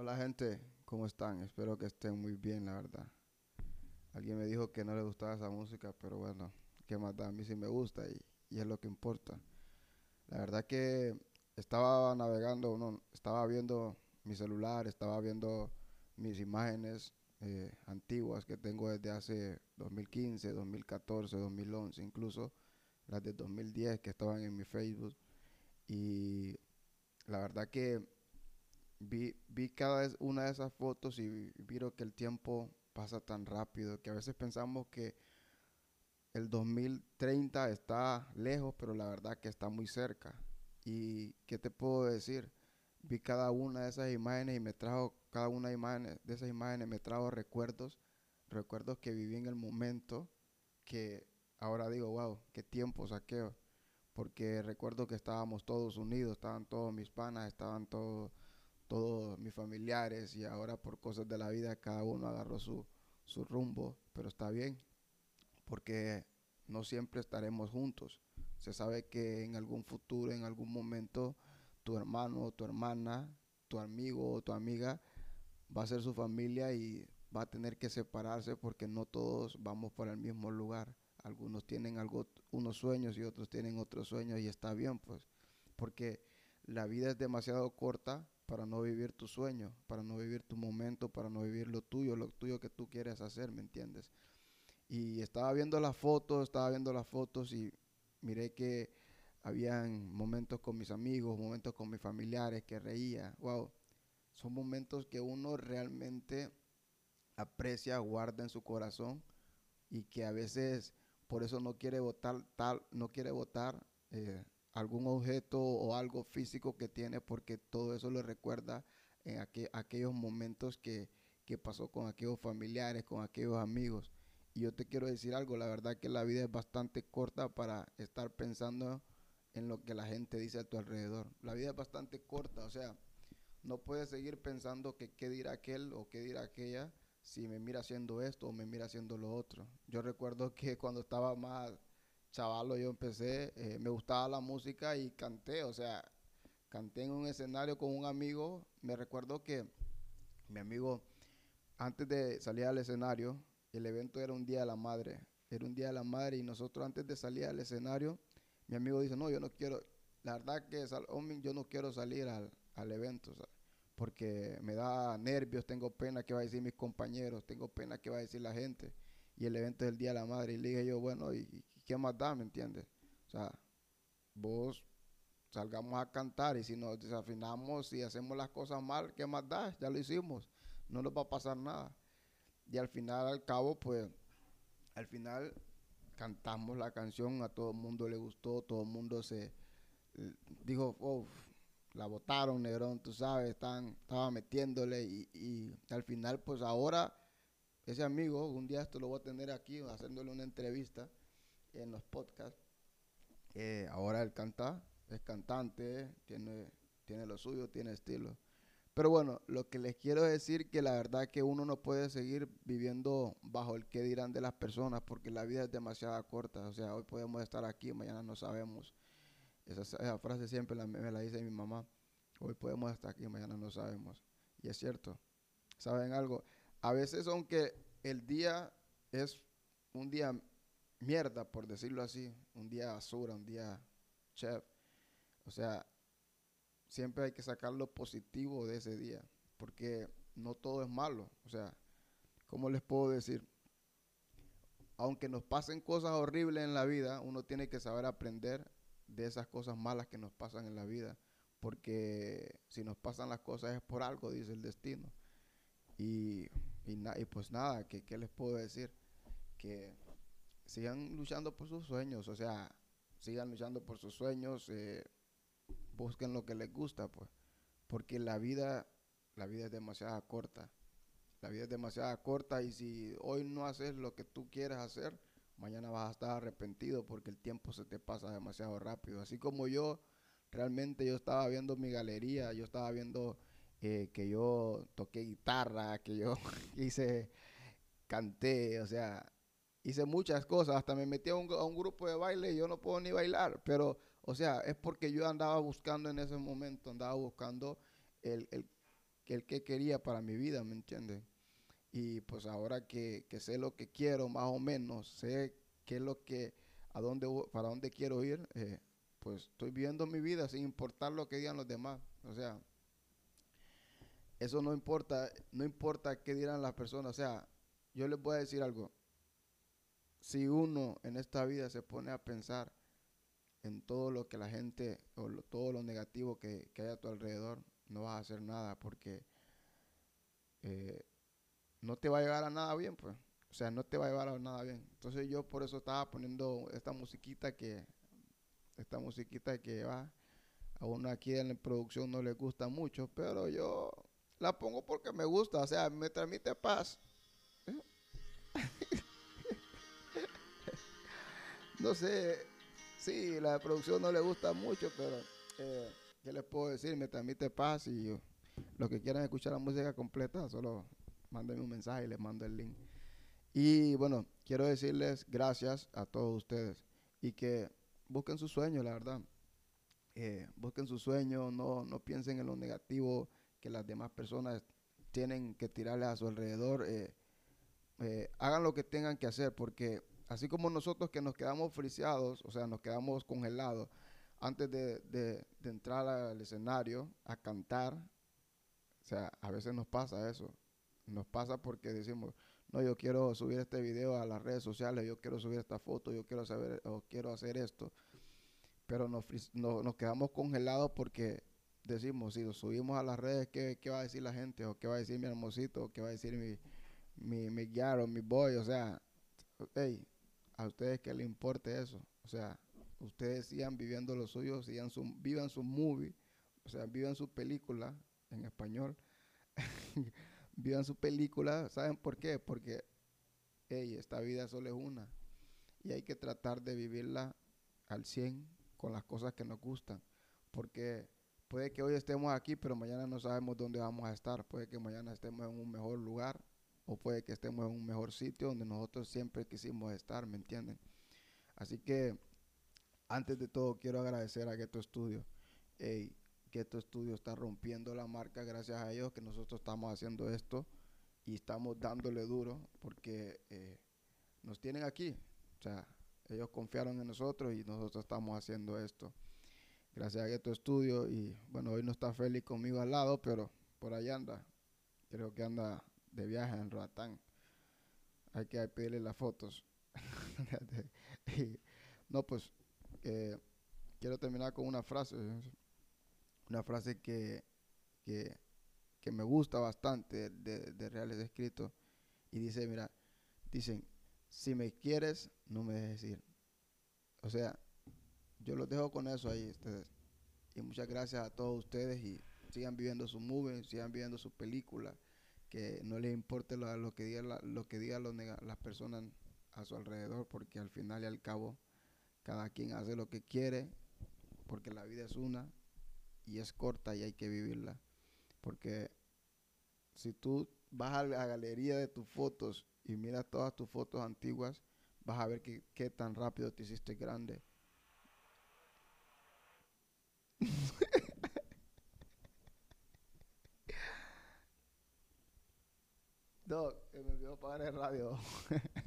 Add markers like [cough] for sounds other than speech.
Hola gente, ¿cómo están? Espero que estén muy bien, la verdad. Alguien me dijo que no le gustaba esa música, pero bueno, ¿qué más da? A mí sí me gusta y, y es lo que importa. La verdad que estaba navegando, no, estaba viendo mi celular, estaba viendo mis imágenes eh, antiguas que tengo desde hace 2015, 2014, 2011, incluso las de 2010 que estaban en mi Facebook. Y la verdad que vi, vi cada vez una de esas fotos y vi que el tiempo pasa tan rápido que a veces pensamos que el 2030 está lejos, pero la verdad que está muy cerca. ¿Y qué te puedo decir? Vi cada una de esas imágenes y me trajo, cada una de, de esas imágenes me trajo recuerdos, recuerdos que viví en el momento que ahora digo, wow, qué tiempo saqueo. Porque recuerdo que estábamos todos unidos, estaban todos mis panas, estaban todos, todos mis familiares y ahora por cosas de la vida cada uno agarró su, su rumbo, pero está bien, porque no siempre estaremos juntos. Se sabe que en algún futuro, en algún momento, tu hermano tu hermana, tu amigo o tu amiga va a ser su familia y va a tener que separarse porque no todos vamos para el mismo lugar. Algunos tienen algo, unos sueños y otros tienen otros sueños y está bien, pues, porque la vida es demasiado corta para no vivir tu sueño, para no vivir tu momento, para no vivir lo tuyo, lo tuyo que tú quieres hacer, ¿me entiendes? Y estaba viendo las fotos, estaba viendo las fotos y miré que habían momentos con mis amigos, momentos con mis familiares que reía. Wow, son momentos que uno realmente aprecia, guarda en su corazón y que a veces por eso no quiere votar tal, no quiere votar eh, algún objeto o algo físico que tiene porque todo eso le recuerda en aquellos momentos que, que pasó con aquellos familiares, con aquellos amigos. Y yo te quiero decir algo, la verdad que la vida es bastante corta para estar pensando en lo que la gente dice a tu alrededor. La vida es bastante corta, o sea, no puedes seguir pensando que qué dirá aquel o qué dirá aquella si me mira haciendo esto o me mira haciendo lo otro. Yo recuerdo que cuando estaba más chavalo yo empecé, eh, me gustaba la música y canté, o sea, canté en un escenario con un amigo. Me recuerdo que mi amigo, antes de salir al escenario, el evento era un día de la madre. Era un día de la madre y nosotros antes de salir al escenario, mi amigo dice, no, yo no quiero, la verdad que yo no quiero salir al, evento, porque me da nervios, tengo pena que va a decir mis compañeros, tengo pena que va a decir la gente. Y el evento es el Día de la Madre. Y le dije yo, bueno, ¿y, qué más da, me entiendes? O sea, vos salgamos a cantar y si nos desafinamos y hacemos las cosas mal, ¿qué más da? Ya lo hicimos, no nos va a pasar nada. Y al final, al cabo, pues, al final cantamos la canción, a todo el mundo le gustó, todo el mundo se dijo, oh, la votaron, Negrón, tú sabes, están, estaba metiéndole y, y, al final, pues ahora, ese amigo, un día esto lo voy a tener aquí, haciéndole una entrevista en los podcasts. Eh, ahora él canta, es cantante, tiene, tiene lo suyo, tiene estilo. Pero bueno, lo que les quiero decir que la verdad que uno no puede seguir viviendo bajo el que dirán de las personas porque la vida es demasiado corta. O sea, hoy podemos estar aquí, mañana no sabemos. Esa, frase siempre me la dice mi mamá. Hoy podemos estar aquí, mañana no sabemos. Y es cierto. ¿Saben algo? A veces aunque el día es un día mierda, por decirlo así, un día basura, un día chef. O sea, siempre hay que sacar lo positivo de ese día, porque no todo es malo. O sea, ¿cómo les puedo decir? Aunque nos pasen cosas horribles en la vida, uno tiene que saber aprender de esas cosas malas que nos pasan en la vida, porque si nos pasan las cosas es por algo, dice el destino. Y, y, pues nada, ¿qué, ¿qué les puedo decir? Que sigan luchando por sus sueños, o sea, sigan luchando por sus sueños. Eh, busquen lo que les gusta, pues. Porque la vida, la vida es demasiado corta. La vida es demasiado corta y si hoy no haces lo que tú quieres hacer, mañana vas a estar arrepentido porque el tiempo se te pasa demasiado rápido. Así como yo, realmente yo estaba viendo mi galería, yo estaba viendo eh, que yo toqué guitarra, que yo [laughs] hice, canté, o sea, hice muchas cosas, hasta me metí a un, grupo de baile y yo no puedo ni bailar, pero o sea, es porque yo andaba buscando en ese momento, andaba buscando el, el que quería para mi vida, ¿me entiendes? Y pues ahora que, que, sé lo que quiero, más o menos, sé qué es lo que, a dónde, para dónde quiero ir, eh, pues estoy viviendo mi vida sin importar lo que digan los demás. O sea, eso no importa, no importa qué dirán las personas. O sea, yo les voy a decir algo. Si uno en esta vida se pone a pensar en todo lo que la gente, o todo lo negativo que, hay a tu alrededor, no vas a hacer nada porque eh, no te va a llegar a nada bien, pues. O sea, no te va a llevar a nada bien. Entonces yo por eso estaba poniendo esta musiquita que, esta musiquita que va, a uno aquí en la producción no le gusta mucho, pero yo la pongo porque me gusta, o sea, me transmite paz. No sé, sí, la producción no le gusta mucho, pero eh, ¿qué les puedo decir? Me transmite paz y los que quieran escuchar la música completa, solo mándenme un mensaje y les mando el link. Y bueno, quiero decirles gracias a todos ustedes y que busquen su sueño, la verdad. Eh, busquen su sueño, no, no piensen en lo negativo que las demás personas tienen que tirarle a su alrededor. Eh, eh, hagan lo que tengan que hacer, porque así como nosotros que nos quedamos friseados, o sea, nos quedamos congelados antes de, entrar al escenario a cantar, o sea, a veces nos pasa eso. Nos pasa porque decimos, no, yo quiero subir este video a las redes sociales, yo quiero subir esta foto, yo quiero saber o quiero hacer esto. Pero nos, nos quedamos congelados porque decimos, si lo subimos a las redes, ¿qué, ¿qué, va a decir la gente? ¿O qué va a decir mi hermosito? ¿O qué va a decir mi, mi, mi o mi boy? O sea, hey, a ustedes que les importe eso. O sea, ustedes sigan viviendo lo suyo, sigan su, vivan su movie, o sea, vivan su película en español. [laughs] vivan su película. ¿Saben por qué? Porque, esta vida solo es una. Y hay que tratar de vivirla al 100 con las cosas que nos gustan. Porque puede que hoy estemos aquí, pero mañana no sabemos dónde vamos a estar. Puede que mañana estemos en un mejor lugar o puede que estemos en un mejor sitio donde nosotros siempre quisimos estar, ¿me entienden? Así que, antes de todo, quiero agradecer a Ghetto Studio. Hey, Ghetto Studio está rompiendo la marca gracias a ellos que nosotros estamos haciendo esto y estamos dándole duro porque eh, nos tienen aquí. O sea, ellos confiaron en nosotros y nosotros estamos haciendo esto. Gracias a Ghetto Studio y bueno, hoy no está Félix conmigo al lado, pero por allá anda. Creo que anda de viaje en Roatán. Hay que pedirle las fotos. [laughs] no, pues eh, quiero terminar con una frase una frase que, que, me gusta bastante de, Reales Escritos. Y dice, mira, dicen, si me quieres, no me dejes ir. O sea, yo los dejo con eso ahí ustedes. Y muchas gracias a todos ustedes y sigan viviendo su movie, sigan viviendo su película, que no les importe lo, que digan lo que digan las personas a su alrededor, porque al final y al cabo cada quien hace lo que quiere, porque la vida es una y es corta y hay que vivirla. Porque si tú vas a la galería de tus fotos y miras todas tus fotos antiguas, vas a ver qué tan rápido te hiciste grande. El radio. [laughs]